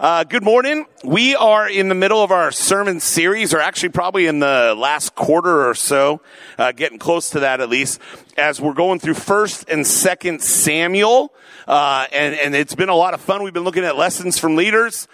Uh, good morning. We are in the middle of our sermon series, or actually probably in the last quarter or so, uh, getting close to that at least, as we're going through First and Second Samuel, uh, and and it's been a lot of fun. We've been looking at lessons from leaders.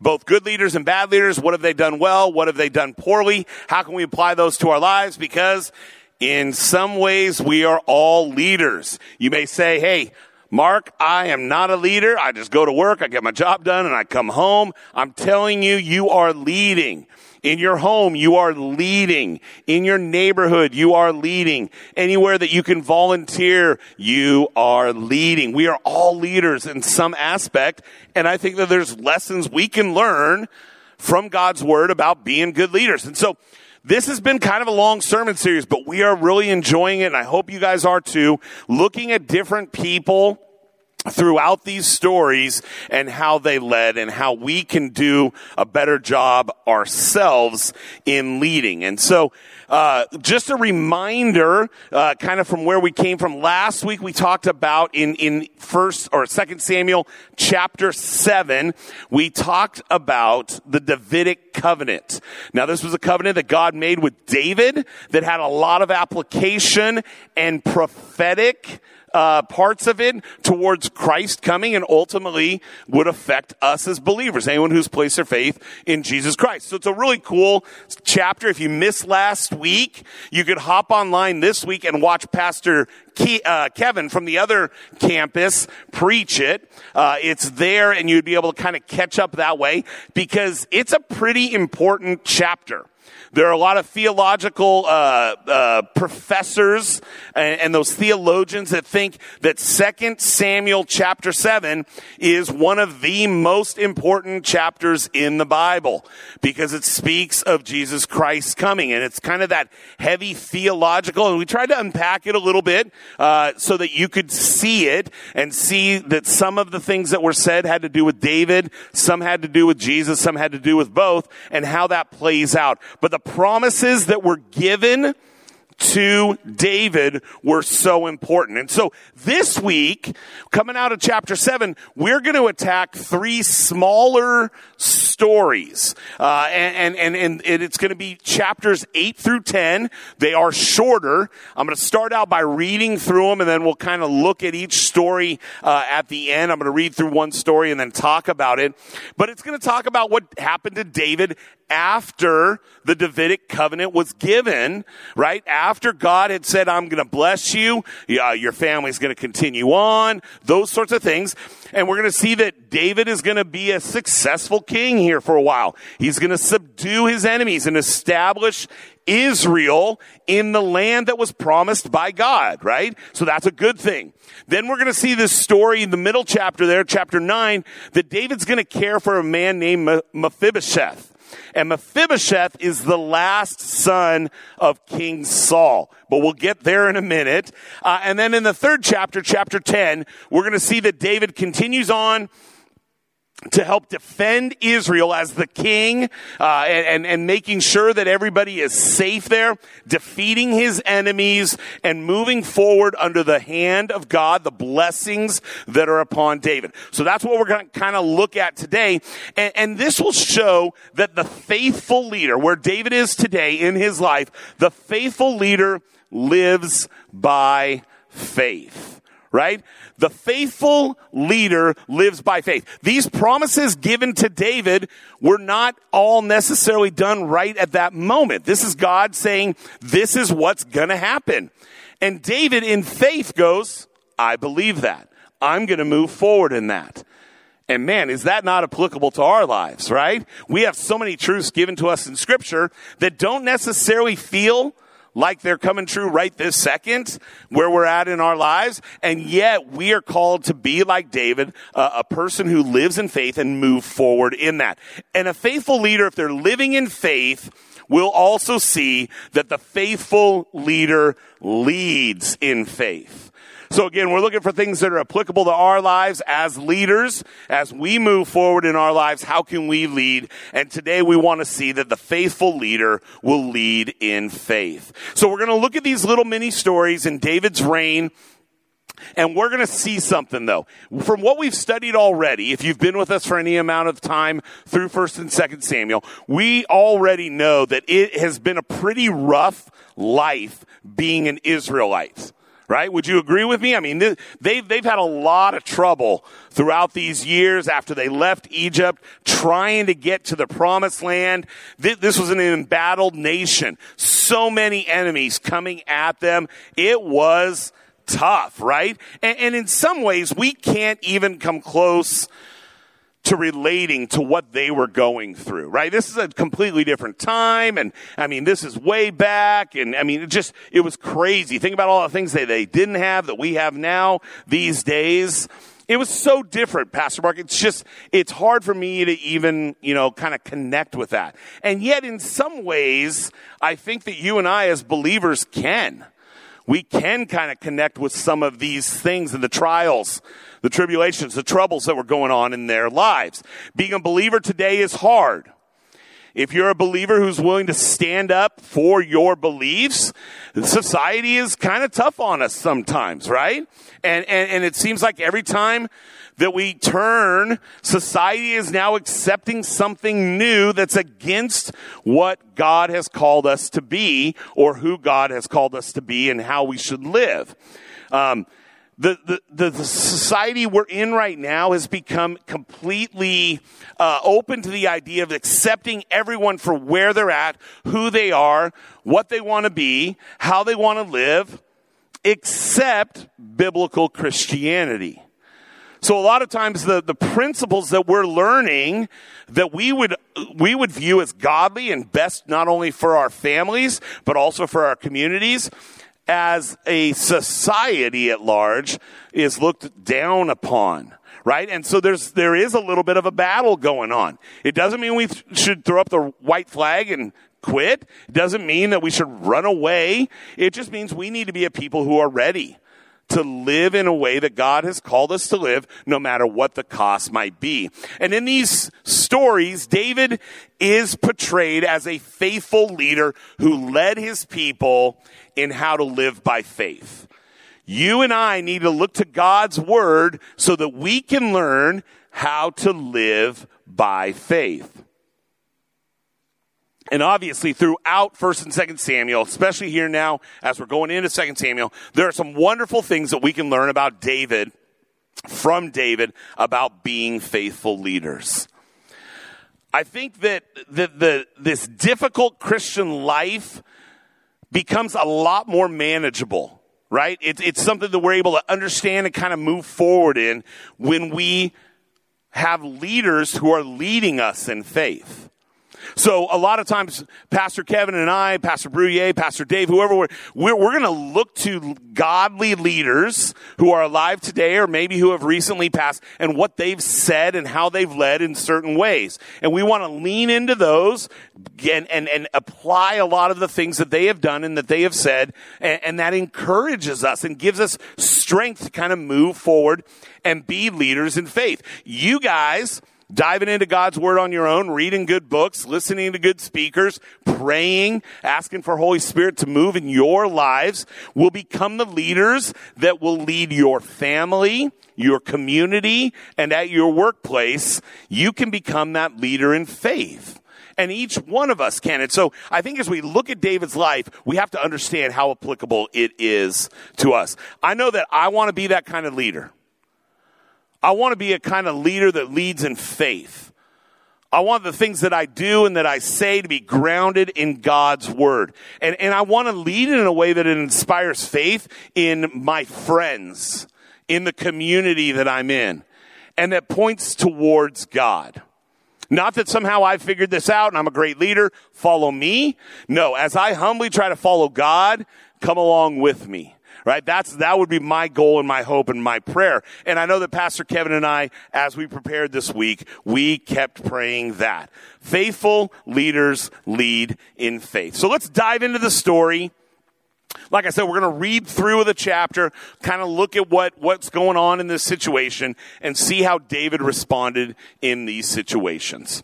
Both good leaders and bad leaders. What have they done well? What have they done poorly? How can we apply those to our lives? Because in some ways, we are all leaders. You may say, hey, Mark, I am not a leader. I just go to work, I get my job done, and I come home. I'm telling you, you are leading. In your home, you are leading. In your neighborhood, you are leading. Anywhere that you can volunteer, you are leading. We are all leaders in some aspect. And I think that there's lessons we can learn from God's word about being good leaders. And so this has been kind of a long sermon series, but we are really enjoying it. And I hope you guys are too. Looking at different people throughout these stories and how they led and how we can do a better job ourselves in leading. And so, uh, just a reminder, uh, kind of from where we came from last week, we talked about in, in first or second Samuel chapter seven, we talked about the Davidic covenant. Now, this was a covenant that God made with David that had a lot of application and prophetic uh, parts of it towards Christ coming and ultimately would affect us as believers, anyone who's placed their faith in Jesus Christ. So it's a really cool chapter. If you missed last week, you could hop online this week and watch Pastor Ke- uh, Kevin from the other campus preach it. Uh, it's there and you'd be able to kind of catch up that way because it's a pretty important chapter. There are a lot of theological uh, uh, professors and, and, those theologians that think that Second Samuel chapter seven is one of the most important chapters in the Bible because it speaks of Jesus Christ coming, and it's kind of that heavy theological. And we tried to unpack it a little bit uh, so that you could see it and see that some of the things that were said had to do with David, some had to do with Jesus, some had to do with both, and how that plays out. But the promises that were given to David were so important. And so this week, coming out of chapter seven, we're going to attack three smaller stories. Uh, and, and, and, and it's going to be chapters eight through 10. They are shorter. I'm going to start out by reading through them and then we'll kind of look at each story, uh, at the end. I'm going to read through one story and then talk about it. But it's going to talk about what happened to David after the Davidic covenant was given, right? After God had said, I'm going to bless you, your family's going to continue on, those sorts of things. And we're going to see that David is going to be a successful king here for a while. He's going to subdue his enemies and establish Israel in the land that was promised by God, right? So that's a good thing. Then we're going to see this story in the middle chapter there, chapter 9, that David's going to care for a man named Mephibosheth. And Mephibosheth is the last son of King Saul. But we'll get there in a minute. Uh, and then in the third chapter, chapter 10, we're going to see that David continues on to help defend Israel as the king uh, and, and, making sure that everybody is safe there, defeating his enemies and moving forward under the hand of God, the blessings that are upon David. So that's what we're going to kind of look at today. And, and this will show that the faithful leader, where David is today in his life, the faithful leader lives by faith right? The faithful leader lives by faith. These promises given to David were not all necessarily done right at that moment. This is God saying, this is what's gonna happen. And David in faith goes, I believe that. I'm gonna move forward in that. And man, is that not applicable to our lives, right? We have so many truths given to us in scripture that don't necessarily feel like they're coming true right this second where we're at in our lives. And yet we are called to be like David, uh, a person who lives in faith and move forward in that. And a faithful leader, if they're living in faith, will also see that the faithful leader leads in faith. So again, we're looking for things that are applicable to our lives as leaders. As we move forward in our lives, how can we lead? And today we want to see that the faithful leader will lead in faith. So we're going to look at these little mini stories in David's reign And we're going to see something though. From what we've studied already, if you've been with us for any amount of time through 1st and 2nd Samuel, we already know that it has been a pretty rough life being an Israelite. Right? Would you agree with me? I mean, they've, they've had a lot of trouble throughout these years after they left Egypt trying to get to the promised land. This was an embattled nation. So many enemies coming at them. It was tough, right? And, and in some ways, we can't even come close to relating to what they were going through, right? This is a completely different time. And I mean, this is way back. And I mean, it just, it was crazy. Think about all the things that they didn't have that we have now these days. It was so different, Pastor Mark. It's just, it's hard for me to even, you know, kind of connect with that. And yet, in some ways, I think that you and I as believers can we can kind of connect with some of these things and the trials, the tribulations, the troubles that were going on in their lives. Being a believer today is hard. If you're a believer who's willing to stand up for your beliefs, society is kind of tough on us sometimes, right? And, and, and it seems like every time that we turn, society is now accepting something new that's against what God has called us to be or who God has called us to be and how we should live. Um, the, the, the, society we're in right now has become completely uh, open to the idea of accepting everyone for where they're at, who they are, what they want to be, how they want to live, except biblical Christianity. So a lot of times the, the principles that we're learning that we would, we would view as godly and best not only for our families, but also for our communities, as a society at large is looked down upon right? And so there's, there is a little bit of a battle going on. It doesn't mean we th- should throw up the white flag and quit. It doesn't mean that we should run away. It just means we need to be a people who are ready to live in a way that God has called us to live, no matter what the cost might be. And in these stories, David is portrayed as a faithful leader who led his people in how to live by faith. You and I need to look to God's word so that we can learn how to live by faith. And obviously throughout 1st and 2nd Samuel, especially here now as we're going into 2nd Samuel, there are some wonderful things that we can learn about David, from David, about being faithful leaders. I think that the, the, this difficult Christian life becomes a lot more manageable, right? It's, it's something that we're able to understand and kind of move forward in when we have leaders who are leading us in faith. So a lot of times, Pastor Kevin and I, Pastor Bruyer, Pastor Dave, whoever we're, we're, we're going to look to godly leaders who are alive today or maybe who have recently passed and what they've said and how they've led in certain ways. And we want to lean into those and, and, and apply a lot of the things that they have done and that they have said. And, and that encourages us and gives us strength to kind of move forward and be leaders in faith. You guys, diving into God's word on your own, reading good books, listening to good speakers, praying, asking for Holy Spirit to move in your lives will become the leaders that will lead your family, your community, and at your workplace. You can become that leader in faith. And each one of us can. And so I think as we look at David's life, we have to understand how applicable it is to us. I know that I want to be that kind of leader. I want to be a kind of leader that leads in faith. I want the things that I do and that I say to be grounded in God's word. And, and I want to lead in a way that it inspires faith in my friends, in the community that I'm in, and that points towards God. Not that somehow I figured this out and I'm a great leader, follow me. No, as I humbly try to follow God, come along with me right? That's, that would be my goal and my hope and my prayer. And I know that Pastor Kevin and I, as we prepared this week, we kept praying that. Faithful leaders lead in faith. So let's dive into the story. Like I said, we're going to read through the chapter, kind of look at what, what's going on in this situation and see how David responded in these situations.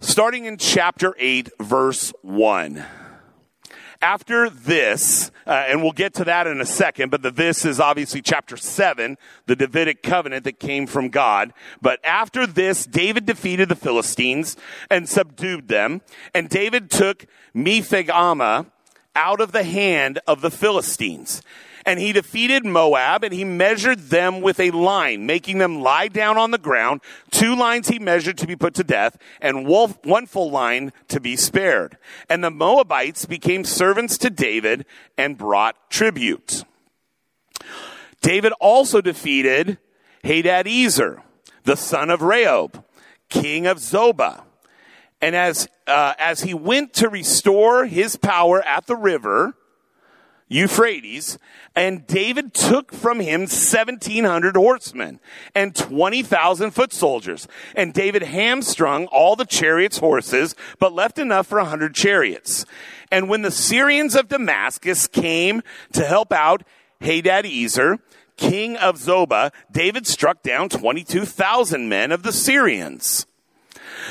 Starting in chapter 8, verse 1. After this, uh, and we'll get to that in a second, but the this is obviously chapter 7, the Davidic covenant that came from God. But after this, David defeated the Philistines and subdued them, and David took Metheg out of the hand of the Philistines. And he defeated Moab and he measured them with a line, making them lie down on the ground. Two lines he measured to be put to death and one full line to be spared. And the Moabites became servants to David and brought tribute. David also defeated Hadadezer, the son of Rehob, king of Zobah. And as, uh, as he went to restore his power at the river, Euphrates, and David took from him 1700 horsemen and 20,000 foot soldiers. And David hamstrung all the chariots' horses, but left enough for a hundred chariots. And when the Syrians of Damascus came to help out Hadadezer, king of Zobah, David struck down 22,000 men of the Syrians.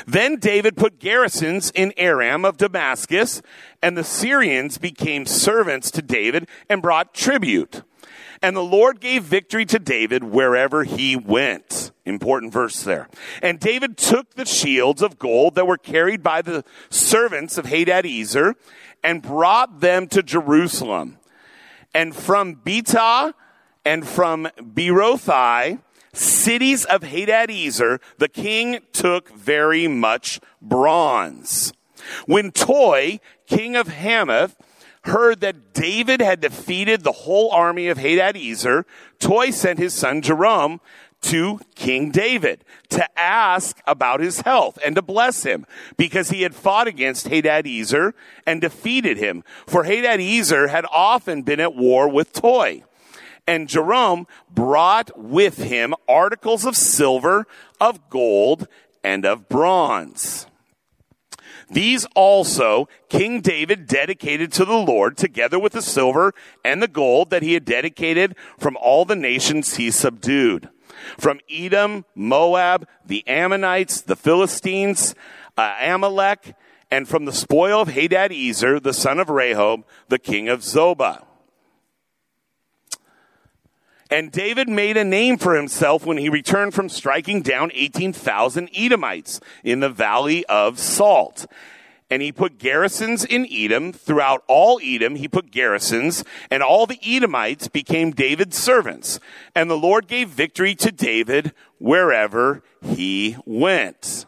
Then David put garrisons in Aram of Damascus, and the Syrians became servants to David and brought tribute. And the Lord gave victory to David wherever he went. Important verse there. And David took the shields of gold that were carried by the servants of Hadadezer and brought them to Jerusalem. And from Betah and from Berothai, cities of Hadadezer, the king took very much bronze. When Toi, king of Hamath, heard that David had defeated the whole army of Hadadezer, Toi sent his son Joram to King David to ask about his health and to bless him because he had fought against Hadadezer and defeated him. For Hadadezer had often been at war with Toi. And Joram brought with him articles of silver, of gold, and of bronze. These also King David dedicated to the Lord together with the silver and the gold that he had dedicated from all the nations he subdued. From Edom, Moab, the Ammonites, the Philistines, uh, Amalek, and from the spoil of Hadadezer, the son of Rehob, the king of Zobah. And David made a name for himself when he returned from striking down 18,000 Edomites in the valley of Salt. And he put garrisons in Edom. Throughout all Edom, he put garrisons, and all the Edomites became David's servants. And the Lord gave victory to David wherever he went.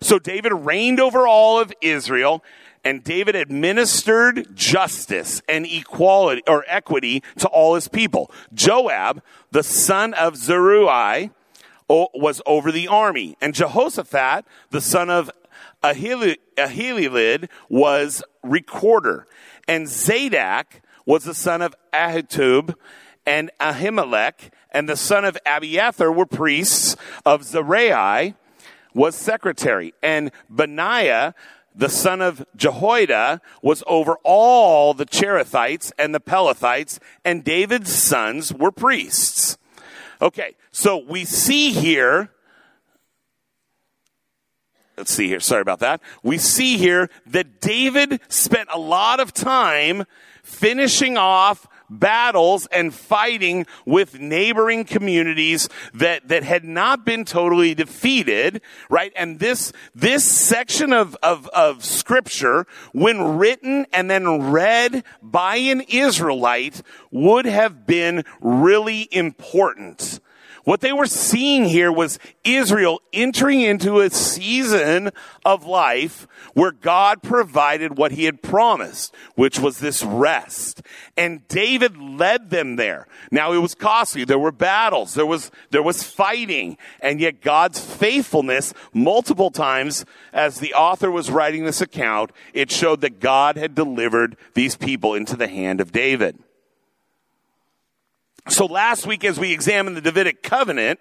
So David reigned over all of Israel and David administered justice and equality or equity to all his people. Joab, the son of Zeruiah, was over the army, and Jehoshaphat, the son of Ahilud, was recorder, and Zadok was the son of Ahitub, and Ahimelech, and the son of Abiathar were priests of Seraiah, was secretary, and Benaiah, the son of Jehoiada, was over all the Cherethites and the Pelethites, and David's sons were priests. Okay, so we see here, let's see here, sorry about that. We see here that David spent a lot of time finishing off battles and fighting with neighboring communities that, that had not been totally defeated, right? And this, this section of, of, of scripture, when written and then read by an Israelite, would have been really important what they were seeing here was Israel entering into a season of life where God provided what he had promised, which was this rest. And David led them there. Now it was costly. There were battles. There was, there was fighting. And yet God's faithfulness multiple times as the author was writing this account, it showed that God had delivered these people into the hand of David. So last week, as we examined the Davidic covenant,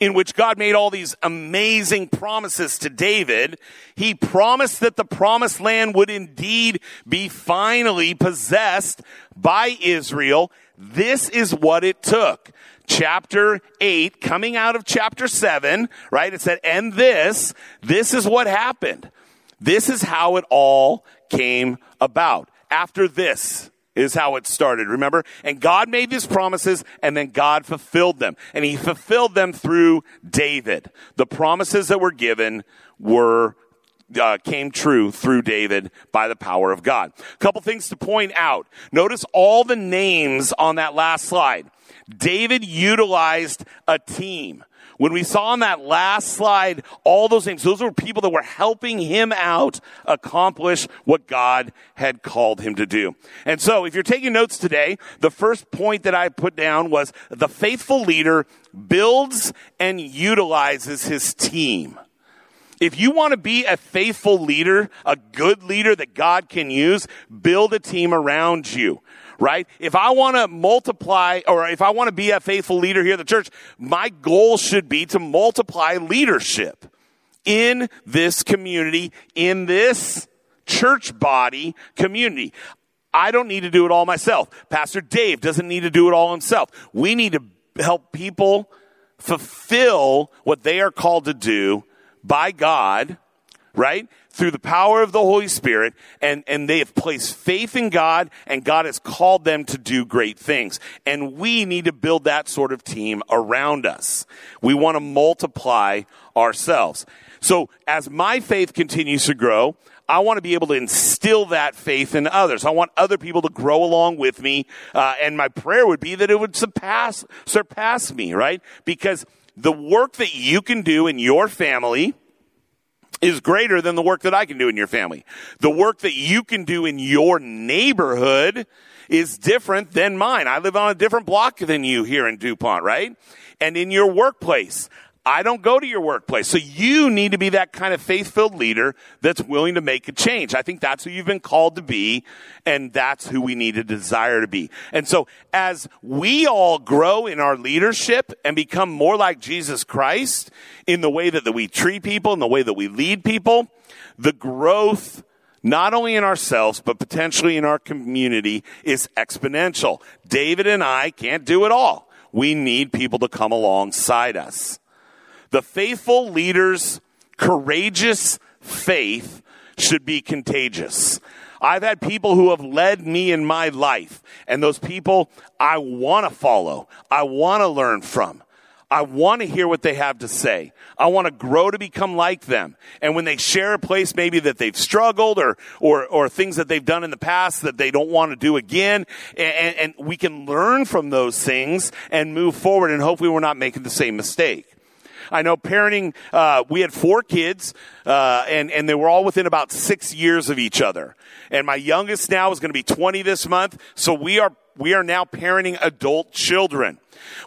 in which God made all these amazing promises to David, he promised that the promised land would indeed be finally possessed by Israel. This is what it took. Chapter 8, coming out of chapter 7, right? It said, and this, this is what happened. This is how it all came about. After this is how it started, remember? And God made these promises and then God fulfilled them. And he fulfilled them through David. The promises that were given were uh, came true through David by the power of God. A couple things to point out. Notice all the names on that last slide. David utilized a team. When we saw on that last slide, all those names, those were people that were helping him out accomplish what God had called him to do. And so, if you're taking notes today, the first point that I put down was the faithful leader builds and utilizes his team. If you want to be a faithful leader, a good leader that God can use, build a team around you right? If I want to multiply or if I want to be a faithful leader here at the church, my goal should be to multiply leadership in this community, in this church body community. I don't need to do it all myself. Pastor Dave doesn't need to do it all himself. We need to help people fulfill what they are called to do by God, right? Through the power of the Holy Spirit, and, and they have placed faith in God, and God has called them to do great things. And we need to build that sort of team around us. We want to multiply ourselves. So as my faith continues to grow, I want to be able to instill that faith in others. I want other people to grow along with me, uh, and my prayer would be that it would surpass surpass me, right? Because the work that you can do in your family is greater than the work that I can do in your family. The work that you can do in your neighborhood is different than mine. I live on a different block than you here in DuPont, right? And in your workplace, I don't go to your workplace. So you need to be that kind of faith filled leader that's willing to make a change. I think that's who you've been called to be, and that's who we need to desire to be. And so as we all grow in our leadership and become more like Jesus Christ in the way that, that we treat people, in the way that we lead people, the growth not only in ourselves, but potentially in our community is exponential. David and I can't do it all. We need people to come alongside us. The faithful leader's courageous faith should be contagious. I've had people who have led me in my life, and those people I want to follow. I want to learn from. I want to hear what they have to say. I want to grow to become like them. And when they share a place maybe that they've struggled or, or, or things that they've done in the past that they don't want to do again, and, and we can learn from those things and move forward and hopefully we're not making the same mistake. I know parenting, uh, we had four kids, uh, and, and they were all within about six years of each other. And my youngest now is going to be 20 this month. So we are, we are now parenting adult children.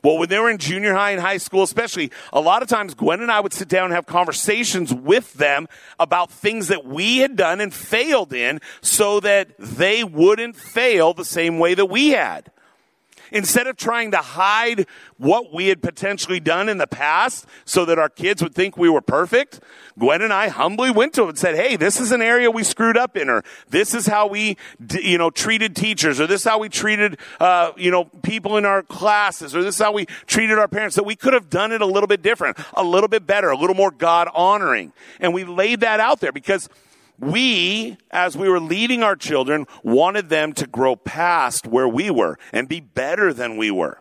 Well, when they were in junior high and high school, especially, a lot of times Gwen and I would sit down and have conversations with them about things that we had done and failed in so that they wouldn't fail the same way that we had. Instead of trying to hide what we had potentially done in the past so that our kids would think we were perfect, Gwen and I humbly went to them and said, Hey, this is an area we screwed up in, or this is how we, you know, treated teachers, or this is how we treated, uh, you know, people in our classes, or this is how we treated our parents, that we could have done it a little bit different, a little bit better, a little more God honoring. And we laid that out there because we, as we were leading our children, wanted them to grow past where we were and be better than we were.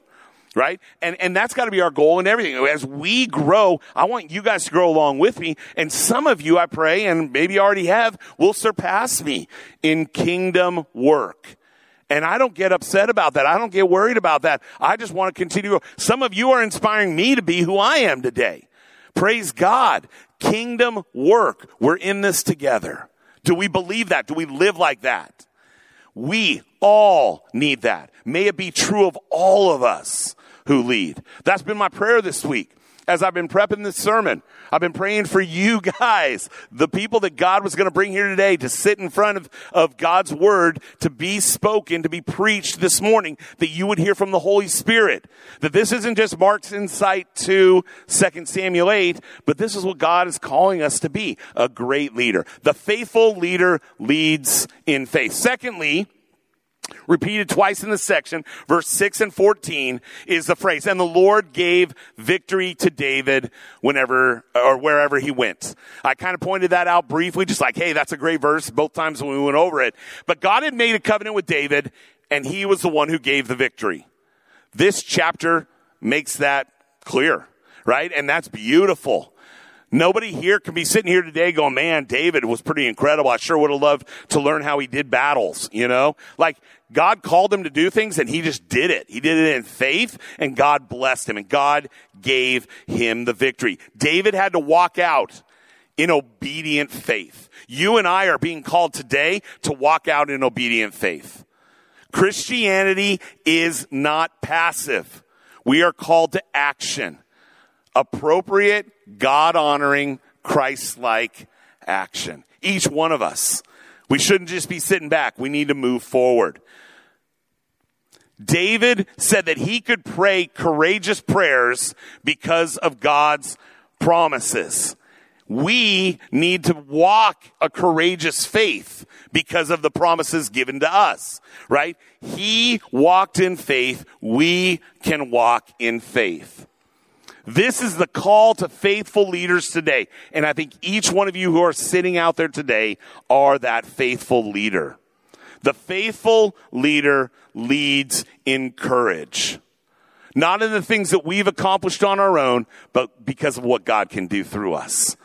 Right? And, and that's got to be our goal in everything. As we grow, I want you guys to grow along with me. And some of you, I pray, and maybe already have, will surpass me in kingdom work. And I don't get upset about that. I don't get worried about that. I just want to continue. Some of you are inspiring me to be who I am today. Praise God. Kingdom work. We're in this together. Do we believe that? Do we live like that? We all need that. May it be true of all of us who lead. That's been my prayer this week as I've been prepping this sermon. I've been praying for you guys, the people that God was going to bring here today to sit in front of, of God's word, to be spoken, to be preached this morning, that you would hear from the Holy Spirit. That this isn't just Mark's insight to 2 Samuel 8, but this is what God is calling us to be, a great leader. The faithful leader leads in faith. Secondly, repeated twice in the section, verse 6 and 14 is the phrase, and the Lord gave victory to David whenever or wherever he went. I kind of pointed that out briefly, just like, hey, that's a great verse both times when we went over it. But God had made a covenant with David, and he was the one who gave the victory. This chapter makes that clear, right? And that's beautiful. Nobody here can be sitting here today going, man, David was pretty incredible. I sure would have loved to learn how he did battles, you know? Like, God called him to do things and he just did it. He did it in faith and God blessed him and God gave him the victory. David had to walk out in obedient faith. You and I are being called today to walk out in obedient faith. Christianity is not passive. We are called to action. Appropriate, God honoring, Christ like action. Each one of us. We shouldn't just be sitting back. We need to move forward. David said that he could pray courageous prayers because of God's promises. We need to walk a courageous faith because of the promises given to us, right? He walked in faith. We can walk in faith. This is the call to faithful leaders today. And I think each one of you who are sitting out there today are that faithful leader. The faithful leader leads in courage. Not in the things that we've accomplished on our own, but because of what God can do through us.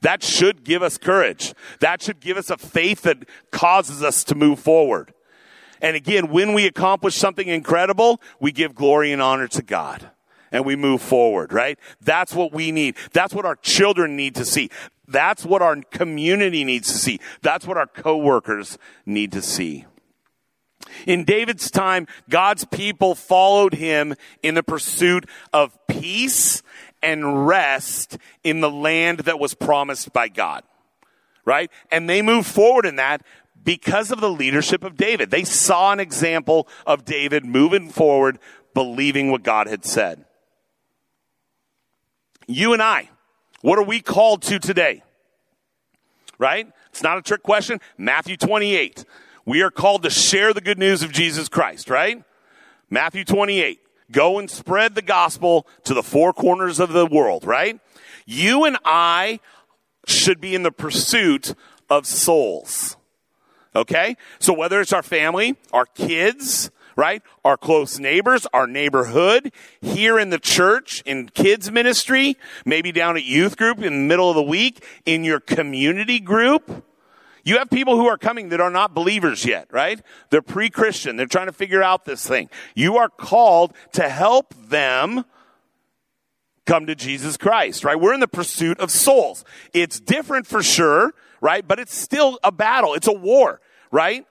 That should give us courage. That should give us a faith that causes us to move forward. And again, when we accomplish something incredible, we give glory and honor to God and we move forward, right? That's what we need. That's what our children need to see. That's what our community needs to see. That's what our coworkers need to see. In David's time, God's people followed him in the pursuit of peace and rest in the land that was promised by God. Right? And they moved forward in that because of the leadership of David. They saw an example of David moving forward, believing what God had said. You and I, what are we called to today? Right? It's not a trick question. Matthew 28. We are called to share the good news of Jesus Christ, right? Matthew 28. Go and spread the gospel to the four corners of the world, right? You and I should be in the pursuit of souls. Okay? So whether it's our family, our kids, right? Our close neighbors, our neighborhood, here in the church, in kids ministry, maybe down at youth group in the middle of the week, in your community group. You have people who are coming that are not believers yet, right? They're pre-Christian. They're trying to figure out this thing. You are called to help them come to Jesus Christ, right? We're in the pursuit of souls. It's different for sure, right? But it's still a battle. It's a war, right?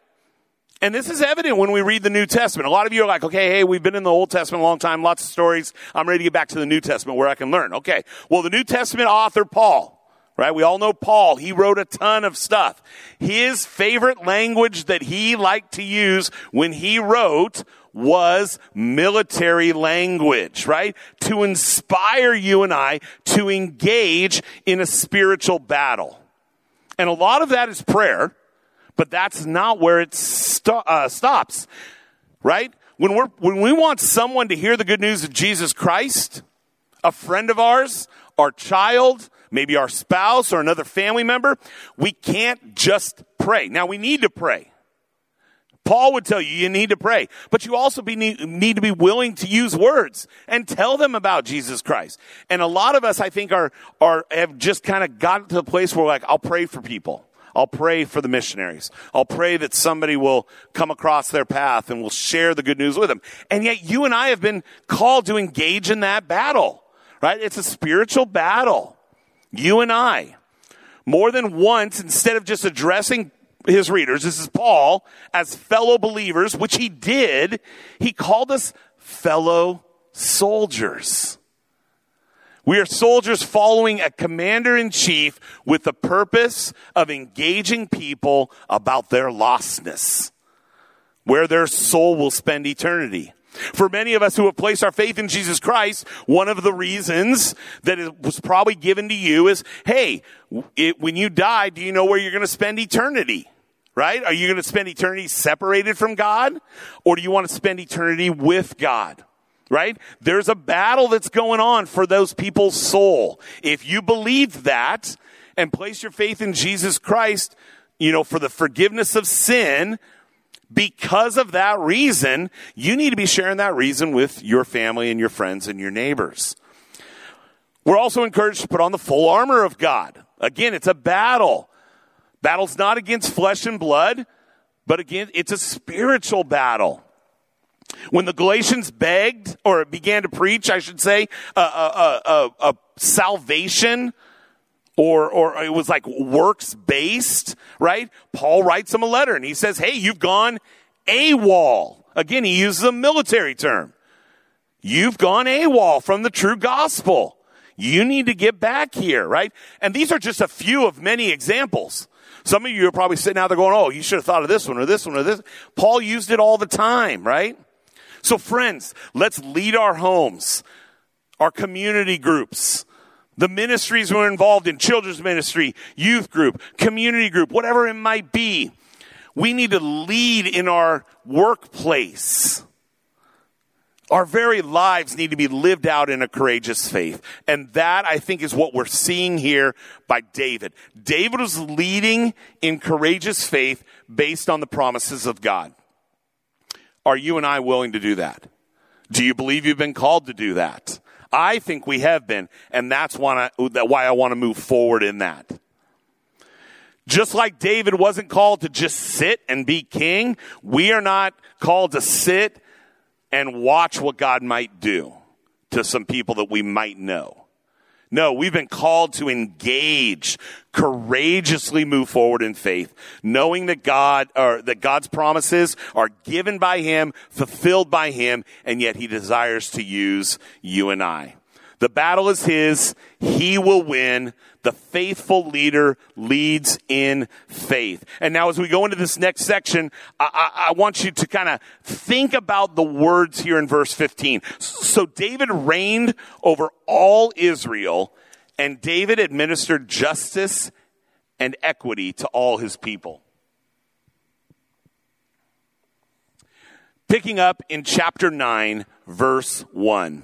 And this is evident when we read the New Testament. A lot of you are like, okay, hey, we've been in the Old Testament a long time, lots of stories. I'm ready to get back to the New Testament where I can learn. Okay. Well, the New Testament author, Paul, right? We all know Paul. He wrote a ton of stuff. His favorite language that he liked to use when he wrote was military language, right? To inspire you and I to engage in a spiritual battle. And a lot of that is prayer. But that's not where it uh, stops, right? When we're, when we want someone to hear the good news of Jesus Christ, a friend of ours, our child, maybe our spouse or another family member, we can't just pray. Now we need to pray. Paul would tell you you need to pray, but you also be, need, need, to be willing to use words and tell them about Jesus Christ. And a lot of us, I think, are are have just kind of gotten to the place where like I'll pray for people. I'll pray for the missionaries. I'll pray that somebody will come across their path and will share the good news with them. And yet you and I have been called to engage in that battle, right? It's a spiritual battle. You and I. More than once, instead of just addressing his readers, this is Paul, as fellow believers, which he did, he called us fellow soldiers. We are soldiers following a commander in chief with the purpose of engaging people about their lostness, where their soul will spend eternity. For many of us who have placed our faith in Jesus Christ, one of the reasons that it was probably given to you is, hey, it, when you die, do you know where you're going to spend eternity? right? Are you going to spend eternity separated from God? Or do you want to spend eternity with God? Right? There's a battle that's going on for those people's soul. If you believe that and place your faith in Jesus Christ, you know, for the forgiveness of sin, because of that reason, you need to be sharing that reason with your family and your friends and your neighbors. We're also encouraged to put on the full armor of God. Again, it's a battle. Battle's not against flesh and blood, but again, it's a spiritual battle. When the Galatians begged or began to preach, I should say, a, a, a, a salvation or, or it was like works based, right? Paul writes them a letter and he says, Hey, you've gone AWOL. Again, he uses a military term. You've gone AWOL from the true gospel. You need to get back here, right? And these are just a few of many examples. Some of you are probably sitting out there going, Oh, you should have thought of this one or this one or this. Paul used it all the time, right? So friends, let's lead our homes, our community groups, the ministries we're involved in, children's ministry, youth group, community group, whatever it might be. We need to lead in our workplace. Our very lives need to be lived out in a courageous faith. And that, I think, is what we're seeing here by David. David was leading in courageous faith based on the promises of God. Are you and I willing to do that? Do you believe you've been called to do that? I think we have been, and that's why I, want to move forward in that. Just like David wasn't called to just sit and be king, we are not called to sit and watch what God might do to some people that we might know. No, we've been called to engage, courageously move forward in faith, knowing that God or that God's promises are given by him, fulfilled by him, and yet he desires to use you and I. The battle is his. He will win. The faithful leader leads in faith. And now as we go into this next section, I, I, I want you to kind of think about the words here in verse 15. So David reigned over all Israel and David administered justice and equity to all his people. Picking up in chapter 9, verse 1.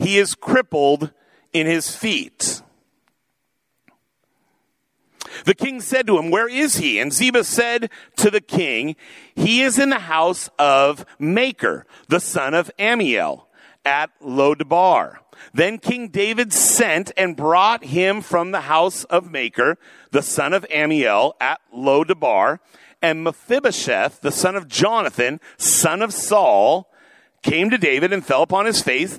he is crippled in his feet. The king said to him, Where is he? And Ziba said to the king, He is in the house of Machir, the son of Ammiel, at Lo-debar. Then King David sent and brought him from the house of Machir, the son of Ammiel, at Lo-debar. And Mephibosheth, the son of Jonathan, son of Saul, came to David and fell upon his face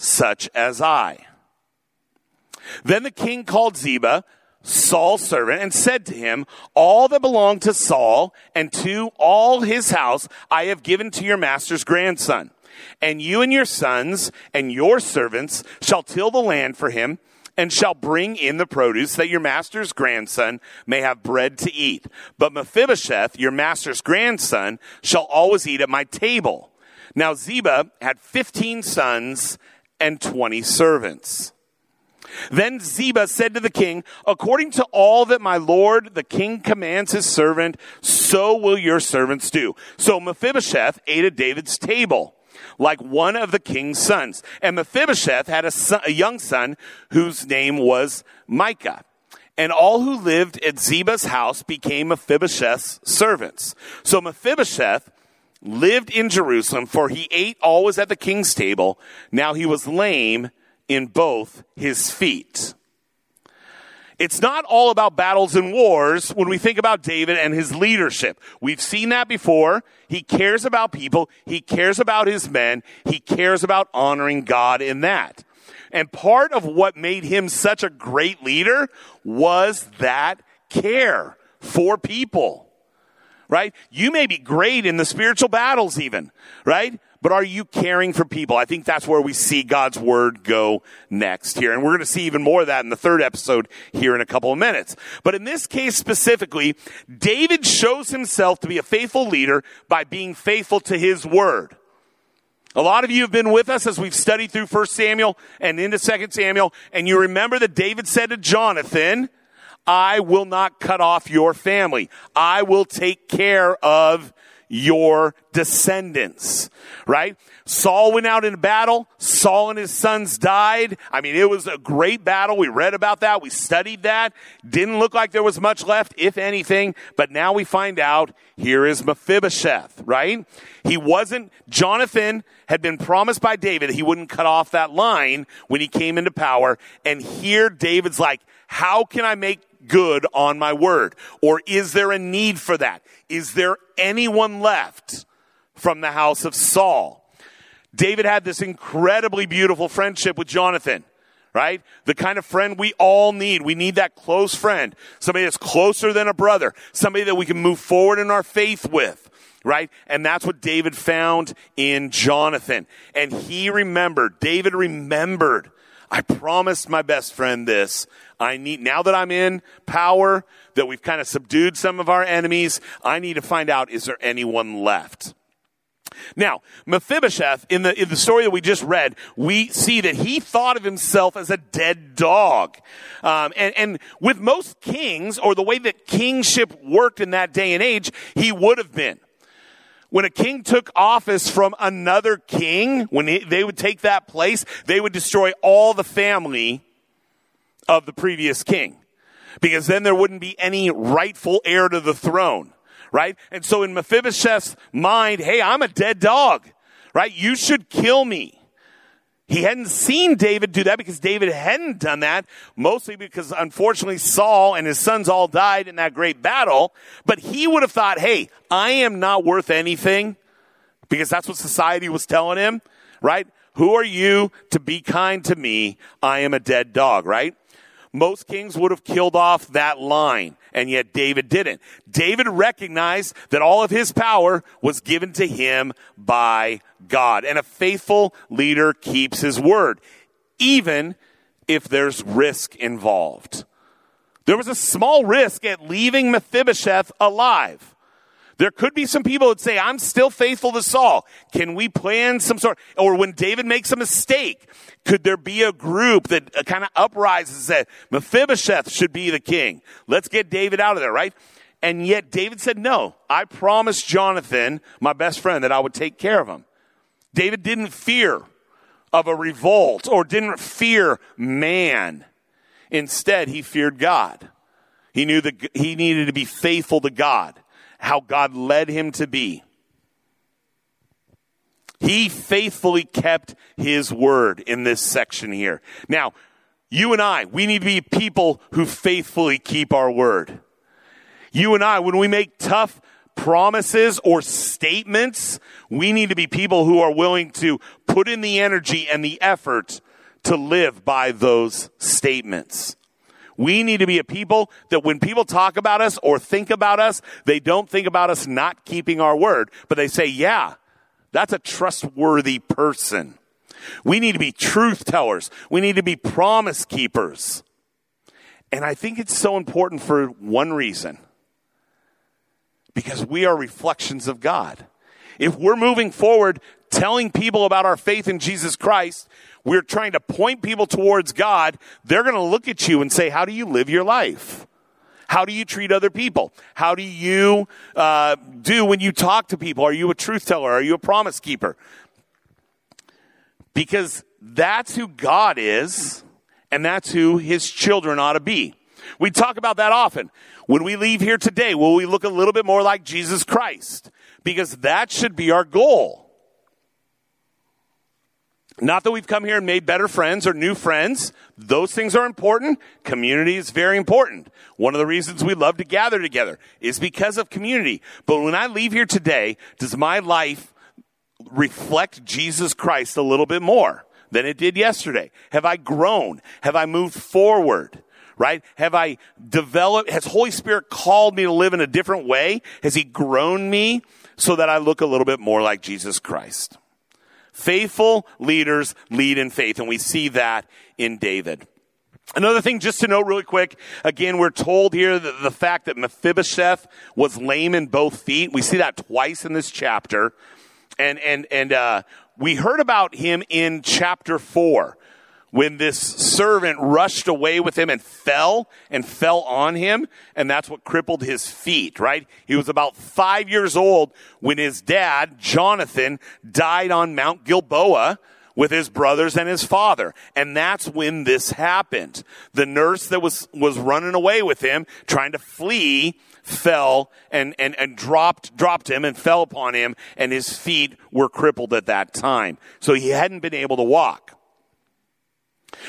such as I. Then the king called Ziba, Saul's servant, and said to him, All that belonged to Saul and to all his house I have given to your master's grandson. And you and your sons and your servants shall till the land for him and shall bring in the produce that your master's grandson may have bread to eat. But Mephibosheth, your master's grandson, shall always eat at my table. Now Ziba had fifteen sons and 20 servants. Then Ziba said to the king, according to all that my lord the king commands his servant, so will your servants do. So Mephibosheth ate at David's table like one of the king's sons. And Mephibosheth had a, son, a young son whose name was Micah. And all who lived at Ziba's house became Mephibosheth's servants. So Mephibosheth lived in Jerusalem, for he ate always at the king's table. Now he was lame in both his feet. It's not all about battles and wars when we think about David and his leadership. We've seen that before. He cares about people. He cares about his men. He cares about honoring God in that. And part of what made him such a great leader was that care for people. Right? You may be great in the spiritual battles even, right? but are you caring for people? I think that's where we see God's word go next here. And we're going to see even more of that in the third episode here in a couple of minutes. But in this case specifically, David shows himself to be a faithful leader by being faithful to his word. A lot of you have been with us as we've studied through 1 Samuel and into 2 Samuel, and you remember that David said to Jonathan, I will not cut off your family. I will take care of your descendants, right? Saul went out in battle. Saul and his sons died. I mean, it was a great battle. We read about that. We studied that. Didn't look like there was much left, if anything. But now we find out here is Mephibosheth, right? He wasn't, Jonathan had been promised by David he wouldn't cut off that line when he came into power. And here David's like, how can I make good on my word? Or is there a need for that? Is there anyone left from the house of Saul? David had this incredibly beautiful friendship with Jonathan, right? The kind of friend we all need. We need that close friend, somebody that's closer than a brother, somebody that we can move forward in our faith with right? And that's what David found in Jonathan. And he remembered, David remembered I promised my best friend this. I need, now that I'm in power, that we've kind of subdued some of our enemies, I need to find out, is there anyone left? Now, Mephibosheth, in the, in the story that we just read, we see that he thought of himself as a dead dog. Um, and, and with most kings, or the way that kingship worked in that day and age, he would have been when a king took office from another king, when they would take that place, they would destroy all the family of the previous king. Because then there wouldn't be any rightful heir to the throne, right? And so in Mephibosheth's mind, hey, I'm a dead dog, right? You should kill me. He hadn't seen David do that because David hadn't done that, mostly because unfortunately Saul and his sons all died in that great battle. But he would have thought, hey, I am not worth anything because that's what society was telling him, right? Who are you to be kind to me? I am a dead dog, right? Most kings would have killed off that line, and yet David didn't. David recognized that all of his power was given to him by God. And a faithful leader keeps his word, even if there's risk involved. There was a small risk at leaving Mephibosheth alive. There could be some people that say, I'm still faithful to Saul. Can we plan some sort, or when David makes a mistake, could there be a group that uh, kind of uprises and says, Mephibosheth should be the king? Let's get David out of there, right? And yet David said, no, I promised Jonathan, my best friend, that I would take care of him. David didn't fear of a revolt or didn't fear man. Instead, he feared God. He knew that he needed to be faithful to God, how God led him to be. He faithfully kept his word in this section here. Now, you and I, we need to be people who faithfully keep our word. You and I, when we make tough promises or statements, we need to be people who are willing to put in the energy and the effort to live by those statements. We need to be a people that when people talk about us or think about us, they don't think about us not keeping our word, but they say, yeah, that's a trustworthy person. We need to be truth tellers. We need to be promise keepers. And I think it's so important for one reason because we are reflections of God. If we're moving forward telling people about our faith in Jesus Christ, we're trying to point people towards God, they're going to look at you and say, How do you live your life? How do you treat other people? How do you uh, do when you talk to people? Are you a truth teller? Are you a promise keeper? Because that's who God is, and that's who his children ought to be. We talk about that often. When we leave here today, will we look a little bit more like Jesus Christ? Because that should be our goal. Not that we've come here and made better friends or new friends. Those things are important. Community is very important. One of the reasons we love to gather together is because of community. But when I leave here today, does my life reflect Jesus Christ a little bit more than it did yesterday? Have I grown? Have I moved forward? Right? Have I developed, has Holy Spirit called me to live in a different way? Has He grown me so that I look a little bit more like Jesus Christ? Faithful leaders lead in faith, and we see that in David. Another thing just to note really quick, again, we're told here that the fact that Mephibosheth was lame in both feet. We see that twice in this chapter. And, and, and, uh, we heard about him in chapter four when this servant rushed away with him and fell and fell on him. And that's what crippled his feet, right? He was about five years old when his dad, Jonathan, died on Mount Gilboa with his brothers and his father. And that's when this happened. The nurse that was, was running away with him, trying to flee, fell and, and, and dropped, dropped him and fell upon him and his feet were crippled at that time. So he hadn't been able to walk.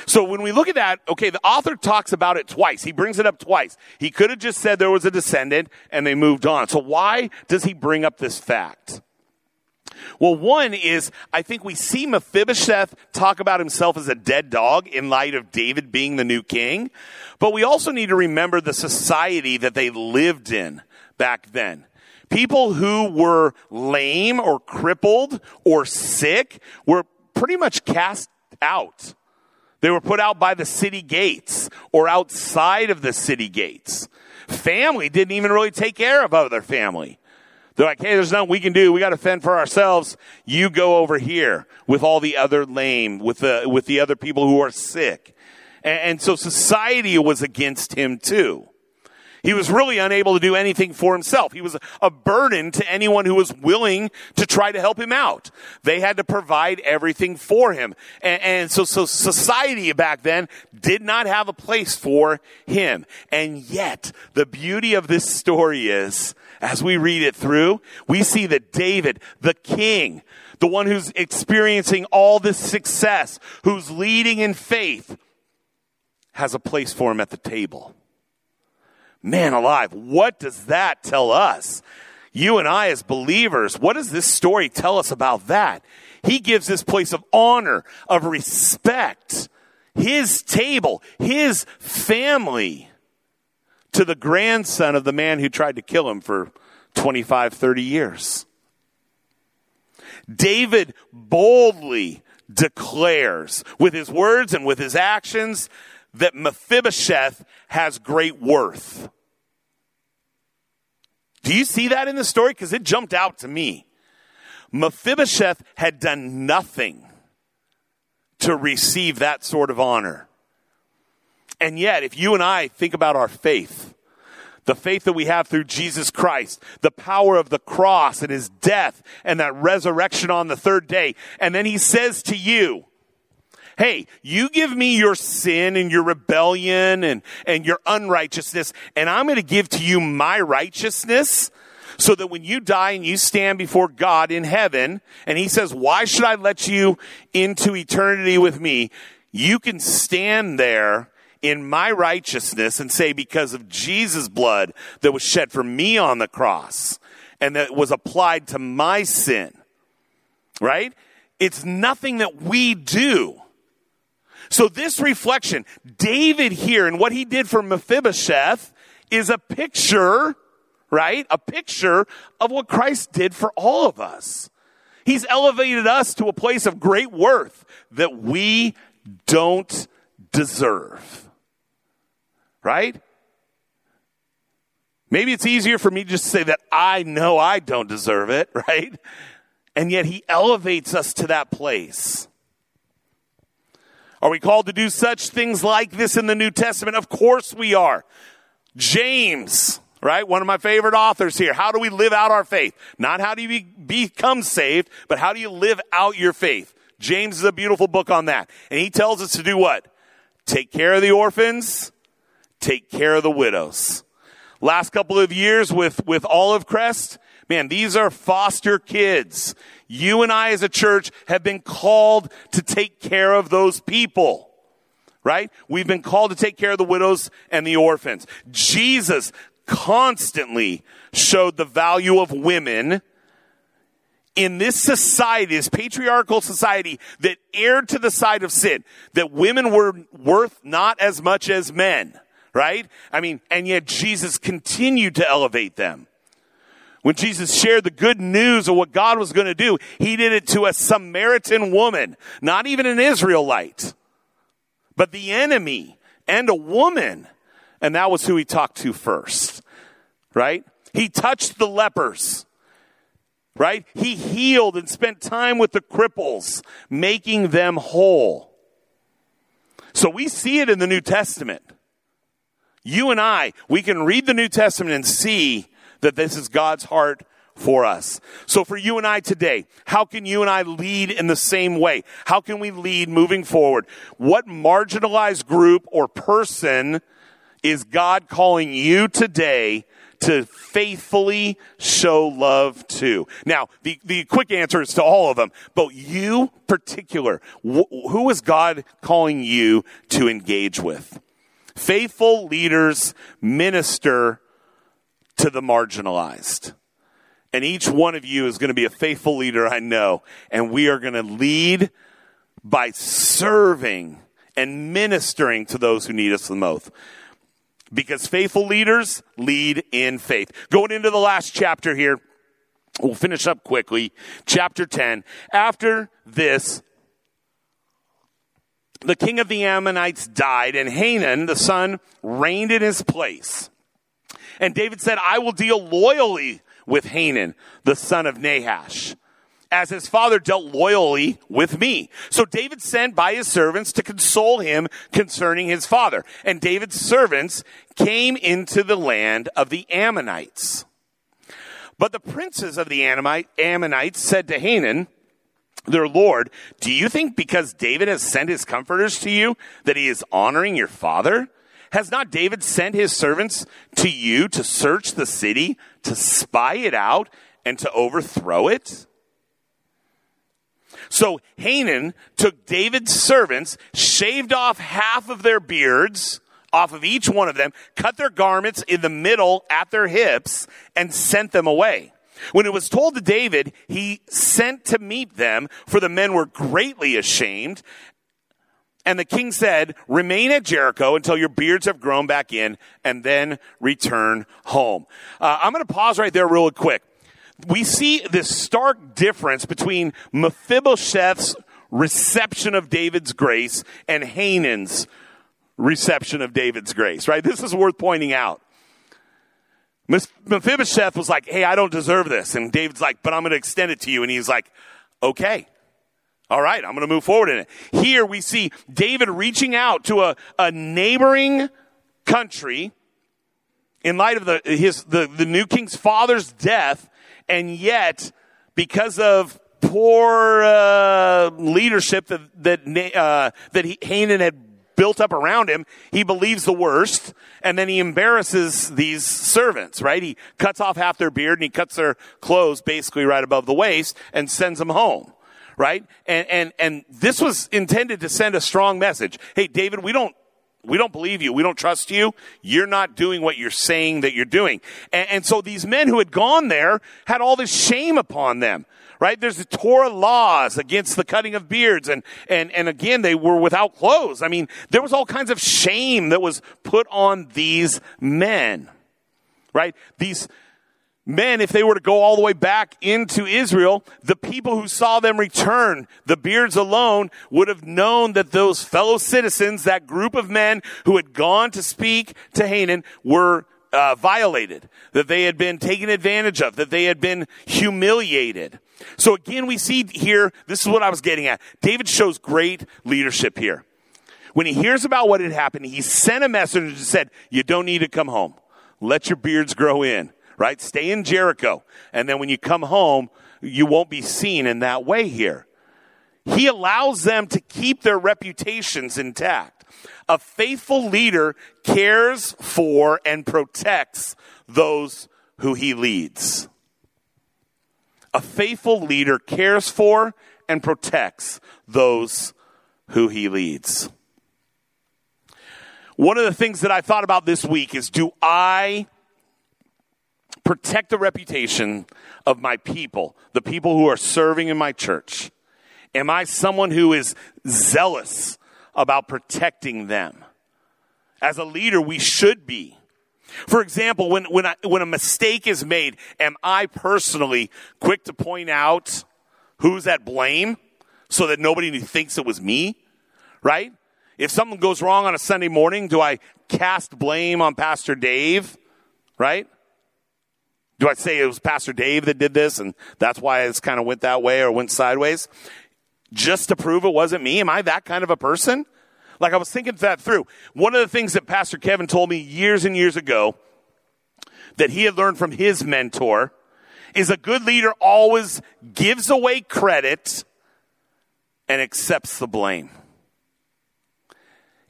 So when we look at that, okay, the author talks about it twice. He brings it up twice. He could have just said there was a descendant and they moved on. So why does he bring up this fact? Well, one is I think we see Mephibosheth talk about himself as a dead dog in light of David being the new king. But we also need to remember the society that they lived in back then. People who were lame or crippled or sick were pretty much cast out. They were put out by the city gates or outside of the city gates. Family didn't even really take care of other family. They're like, hey, there's nothing we can do. We got to fend for ourselves. You go over here with all the other lame, with the, with the other people who are sick. And, and so society was against him too. He was really unable to do anything for himself. He was a burden to anyone who was willing to try to help him out. They had to provide everything for him. And, and, so, so society back then did not have a place for him. And yet, the beauty of this story is, as we read it through, we see that David, the king, the one who's experiencing all this success, who's leading in faith, has a place for him at the table. Man alive, what does that tell us? You and I as believers, what does this story tell us about that? He gives this place of honor, of respect, his table, his family to the grandson of the man who tried to kill him for 25, 30 years. David boldly declares with his words and with his actions that Mephibosheth has great worth. Do you see that in the story? Because it jumped out to me. Mephibosheth had done nothing to receive that sort of honor. And yet, if you and I think about our faith, the faith that we have through Jesus Christ, the power of the cross and his death and that resurrection on the third day, and then he says to you, Hey, you give me your sin and your rebellion and, and your unrighteousness, and I'm going to give to you my righteousness so that when you die and you stand before God in heaven, and He says, Why should I let you into eternity with me? You can stand there in my righteousness and say, Because of Jesus' blood that was shed for me on the cross and that was applied to my sin, right? It's nothing that we do. So this reflection, David here and what he did for Mephibosheth is a picture, right? A picture of what Christ did for all of us. He's elevated us to a place of great worth that we don't deserve. Right? Maybe it's easier for me just to say that I know I don't deserve it, right? And yet he elevates us to that place. Are we called to do such things like this in the New Testament? Of course we are. James, right? One of my favorite authors here. How do we live out our faith? Not how do you be, become saved, but how do you live out your faith? James is a beautiful book on that. And he tells us to do what? Take care of the orphans, take care of the widows. Last couple of years with, with Olive Crest, man, these are foster kids. You and I as a church have been called to take care of those people. Right? We've been called to take care of the widows and the orphans. Jesus constantly showed the value of women in this society, this patriarchal society that erred to the side of sin, that women were worth not as much as men, right? I mean, and yet Jesus continued to elevate them. When Jesus shared the good news of what God was going to do, he did it to a Samaritan woman, not even an Israelite, but the enemy and a woman. And that was who he talked to first, right? He touched the lepers, right? He healed and spent time with the cripples, making them whole. So we see it in the New Testament. You and I, we can read the New Testament and see that this is God's heart for us. So for you and I today, how can you and I lead in the same way? How can we lead moving forward? What marginalized group or person is God calling you today to faithfully show love to? Now, the, the quick answer is to all of them, but you particular, wh- who is God calling you to engage with? Faithful leaders minister to the marginalized. And each one of you is going to be a faithful leader, I know. And we are going to lead by serving and ministering to those who need us the most. Because faithful leaders lead in faith. Going into the last chapter here, we'll finish up quickly. Chapter 10. After this, the king of the Ammonites died, and Hanun, the son, reigned in his place. And David said, I will deal loyally with Hanun, the son of Nahash, as his father dealt loyally with me. So David sent by his servants to console him concerning his father. And David's servants came into the land of the Ammonites. But the princes of the Ammonites said to Hanun, their Lord, do you think because David has sent his comforters to you that he is honoring your father? Has not David sent his servants to you to search the city, to spy it out, and to overthrow it? So Hanun took David's servants, shaved off half of their beards, off of each one of them, cut their garments in the middle at their hips, and sent them away. When it was told to David, he sent to meet them, for the men were greatly ashamed, and the king said, remain at Jericho until your beards have grown back in and then return home. Uh, I'm going to pause right there real quick. We see this stark difference between Mephibosheth's reception of David's grace and Hanun's reception of David's grace, right? This is worth pointing out. Mephibosheth was like, Hey, I don't deserve this. And David's like, but I'm going to extend it to you. And he's like, okay. All right, I'm going to move forward in it. Here we see David reaching out to a, a neighboring country in light of the, his, the, the new king's father's death, and yet, because of poor uh, leadership that that uh, that he, Hanun had built up around him, he believes the worst, and then he embarrasses these servants. Right? He cuts off half their beard and he cuts their clothes basically right above the waist and sends them home right? And, and, and this was intended to send a strong message. Hey, David, we don't, we don't believe you. We don't trust you. You're not doing what you're saying that you're doing. And, and so these men who had gone there had all this shame upon them right? There's the Torah laws against the cutting of beards. And, and, and again, they were without clothes. I mean, there was all kinds of shame that was put on these men, right? These, men, if they were to go all the way back into Israel, the people who saw them return, the beards alone, would have known that those fellow citizens, that group of men who had gone to speak to Hanun, were uh, violated, that they had been taken advantage of, that they had been humiliated. So again, we see here, this is what I was getting at. David shows great leadership here. When he hears about what had happened, he sent a message and said, you don't need to come home. Let your beards grow in right? Stay in Jericho. And then when you come home, you won't be seen in that way here. he allows them to keep their reputations intact. A faithful leader cares for and protects those who he leads. A faithful leader cares for and protects those who he leads. One of the things that I thought about this week is do I protect the reputation of my people, the people who are serving in my church? Am I someone who is zealous about protecting them? As a leader, we should be. For example, when, when, I, when a mistake is made, am I personally quick to point out who's at blame so that nobody thinks it was me? Right? If something goes wrong on a Sunday morning, do I cast blame on Pastor Dave? Right? Do I say it was Pastor Dave that did this and that's why it's kind of went that way or went sideways? Just to prove it wasn't me? Am I that kind of a person? Like I was thinking that through. One of the things that Pastor Kevin told me years and years ago that he had learned from his mentor is a good leader always gives away credit and accepts the blame.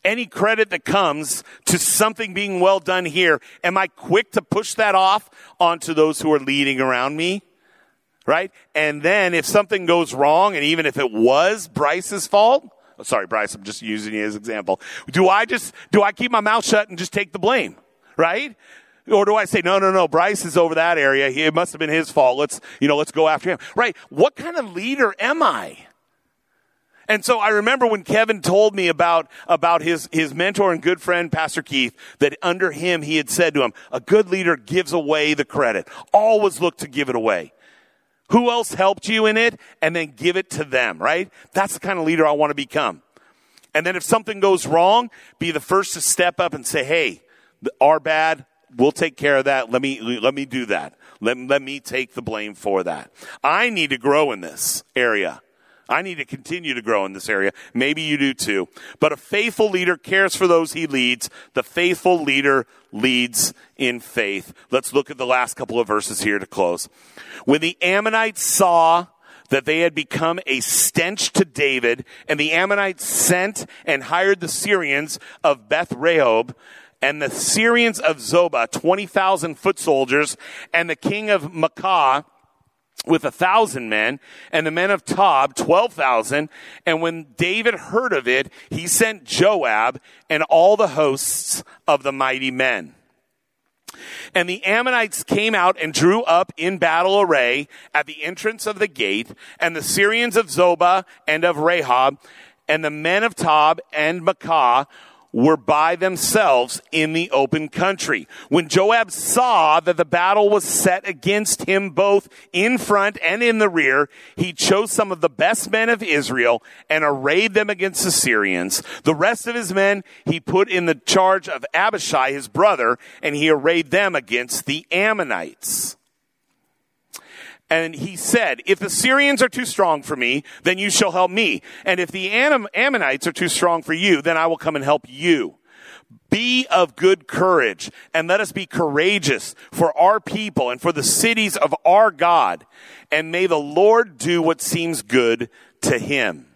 Any credit that comes to something being well done here, am I quick to push that off onto those who are leading around me? Right? And then if something goes wrong, and even if it was Bryce's fault, sorry, Bryce, I'm just using you as example. Do I just, do I keep my mouth shut and just take the blame? Right? Or do I say, no, no, no, Bryce is over that area. It must have been his fault. Let's, you know, let's go after him. Right? What kind of leader am I? And so I remember when Kevin told me about, about his, his mentor and good friend, Pastor Keith, that under him he had said to him, a good leader gives away the credit. Always look to give it away. Who else helped you in it? And then give it to them, right? That's the kind of leader I want to become. And then if something goes wrong, be the first to step up and say, hey, our bad, we'll take care of that. Let me, let me do that. Let, let me take the blame for that. I need to grow in this area. I need to continue to grow in this area. Maybe you do too. But a faithful leader cares for those he leads. The faithful leader leads in faith. Let's look at the last couple of verses here to close. When the Ammonites saw that they had become a stench to David, and the Ammonites sent and hired the Syrians of Beth Rehob, and the Syrians of Zobah, 20,000 foot soldiers, and the king of Maacah, with a thousand men and the men of Tob, 12,000. And when David heard of it, he sent Joab and all the hosts of the mighty men. And the Ammonites came out and drew up in battle array at the entrance of the gate, and the Syrians of Zobah and of Rehob, and the men of Tob and Maacah were by themselves in the open country. When Joab saw that the battle was set against him both in front and in the rear, he chose some of the best men of Israel and arrayed them against the Syrians. The rest of his men he put in the charge of Abishai, his brother, and he arrayed them against the Ammonites. And he said, if the Syrians are too strong for me, then you shall help me. And if the Ammonites are too strong for you, then I will come and help you. Be of good courage and let us be courageous for our people and for the cities of our God. And may the Lord do what seems good to him.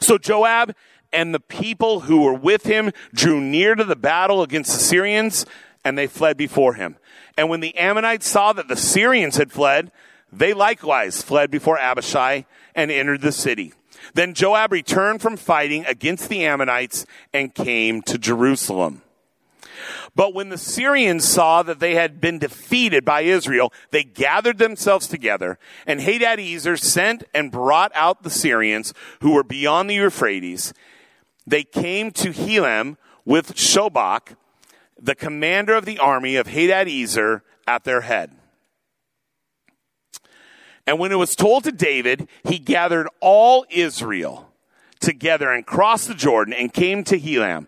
So Joab and the people who were with him drew near to the battle against the Syrians and they fled before him. And when the Ammonites saw that the Syrians had fled, they likewise fled before Abishai and entered the city. Then Joab returned from fighting against the Ammonites and came to Jerusalem. But when the Syrians saw that they had been defeated by Israel, they gathered themselves together, and Hadadezer sent and brought out the Syrians who were beyond the Euphrates. They came to Helam with Shobach, the commander of the army of Hadadezer at their head. And when it was told to David, he gathered all Israel together and crossed the Jordan and came to Helam.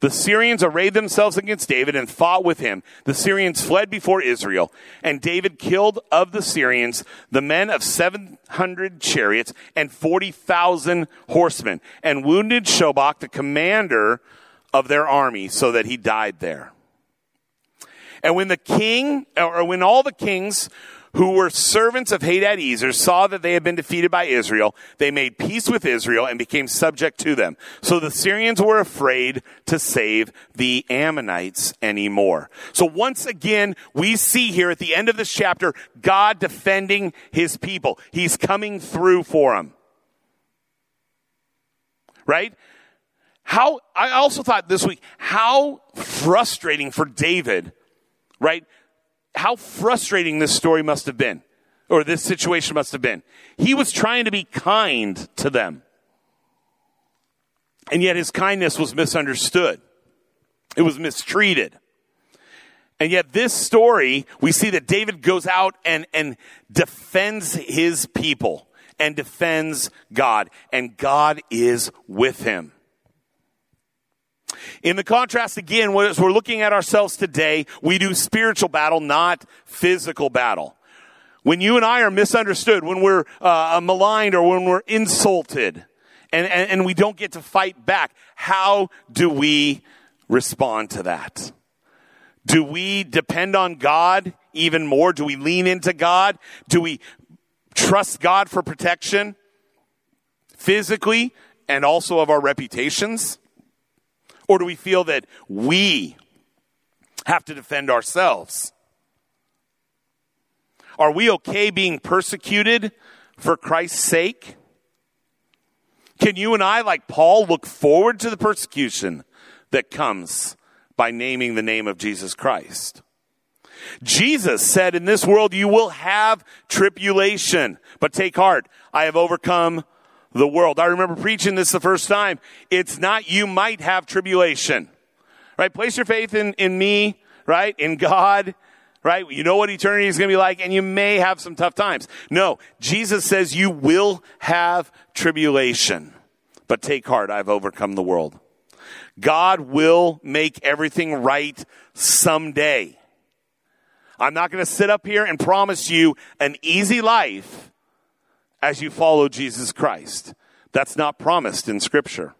The Syrians arrayed themselves against David and fought with him. The Syrians fled before Israel, and David killed of the Syrians the men of 700 chariots and 40,000 horsemen, and wounded Shobach, the commander of their army so that he died there. And when the king, or when all the kings who were servants of Hadadezer, saw that they had been defeated by Israel. They made peace with Israel and became subject to them. So the Syrians were afraid to save the Ammonites anymore. So once again, we see here at the end of this chapter, God defending his people. He's coming through for them. Right? How, I also thought this week, how frustrating for David, right? how frustrating this story must have been, or this situation must have been. He was trying to be kind to them. And yet his kindness was misunderstood. It was mistreated. And yet this story, we see that David goes out and, and defends his people and defends God. And God is with him. In the contrast, again, as we're looking at ourselves today, we do spiritual battle, not physical battle. When you and I are misunderstood, when we're uh, maligned or when we're insulted, and, and, and we don't get to fight back, how do we respond to that? Do we depend on God even more? Do we lean into God? Do we trust God for protection physically and also of our reputations? Or do we feel that we have to defend ourselves? Are we okay being persecuted for Christ's sake? Can you and I, like Paul, look forward to the persecution that comes by naming the name of Jesus Christ? Jesus said, In this world you will have tribulation, but take heart. I have overcome the world. I remember preaching this the first time. It's not you might have tribulation, right? Place your faith in, in me, right? In God, right? You know what eternity is going to be like and you may have some tough times. No, Jesus says you will have tribulation, but take heart. I've overcome the world. God will make everything right someday. I'm not going to sit up here and promise you an easy life as you follow Jesus Christ. That's not promised in Scripture.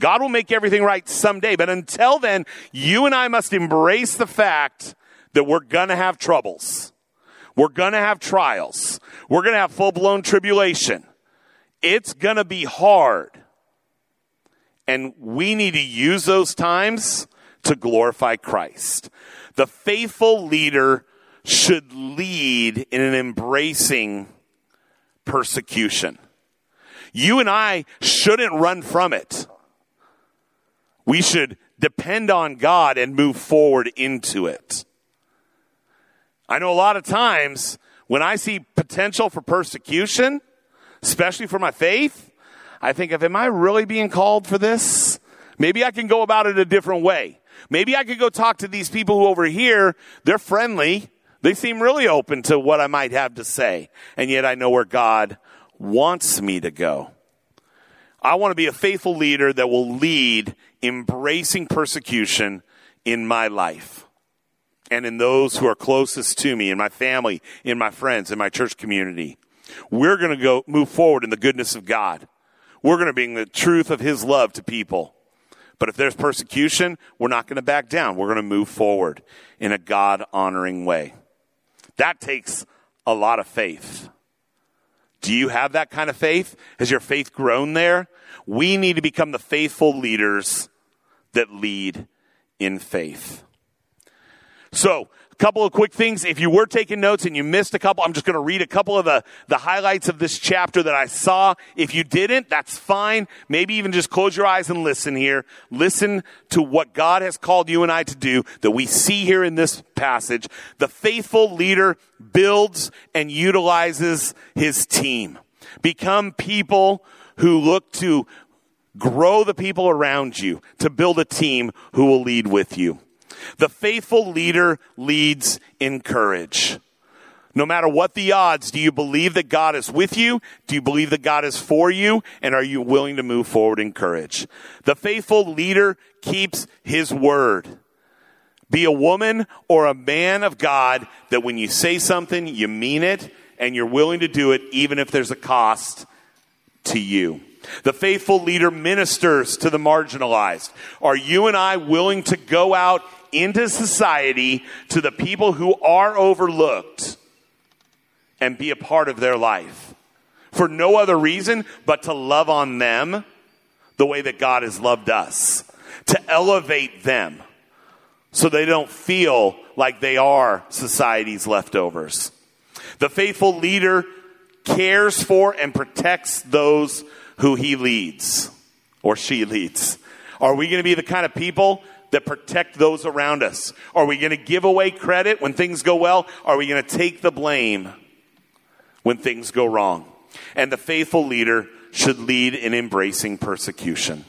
God will make everything right someday, but until then, you and I must embrace the fact that we're gonna have troubles. We're gonna have trials. We're gonna have full blown tribulation. It's gonna be hard. And we need to use those times to glorify Christ. The faithful leader should lead in an embracing persecution. You and I shouldn't run from it. We should depend on God and move forward into it. I know a lot of times when I see potential for persecution, especially for my faith, I think of, am I really being called for this? Maybe I can go about it a different way. Maybe I could go talk to these people who over here, they're friendly. They seem really open to what I might have to say. And yet I know where God wants me to go. I want to be a faithful leader that will lead embracing persecution in my life and in those who are closest to me, in my family, in my friends, in my church community. We're going to go move forward in the goodness of God. We're going to bring the truth of his love to people. But if there's persecution, we're not going to back down. We're going to move forward in a God honoring way. That takes a lot of faith. Do you have that kind of faith? Has your faith grown there? We need to become the faithful leaders that lead in faith. So, a couple of quick things. If you were taking notes and you missed a couple, I'm just going to read a couple of the, the highlights of this chapter that I saw. If you didn't, that's fine. Maybe even just close your eyes and listen here. Listen to what God has called you and I to do that we see here in this passage. The faithful leader builds and utilizes his team. Become people who look to grow the people around you, to build a team who will lead with you. The faithful leader leads in courage. No matter what the odds, do you believe that God is with you? Do you believe that God is for you? And are you willing to move forward in courage? The faithful leader keeps his word. Be a woman or a man of God that when you say something, you mean it and you're willing to do it even if there's a cost to you. The faithful leader ministers to the marginalized. Are you and I willing to go out into society to the people who are overlooked and be a part of their life for no other reason but to love on them the way that God has loved us, to elevate them so they don't feel like they are society's leftovers. The faithful leader cares for and protects those who he leads or she leads. Are we going to be the kind of people that protect those around us? Are we going to give away credit when things go well? Are we going to take the blame when things go wrong? And the faithful leader should lead in embracing persecution.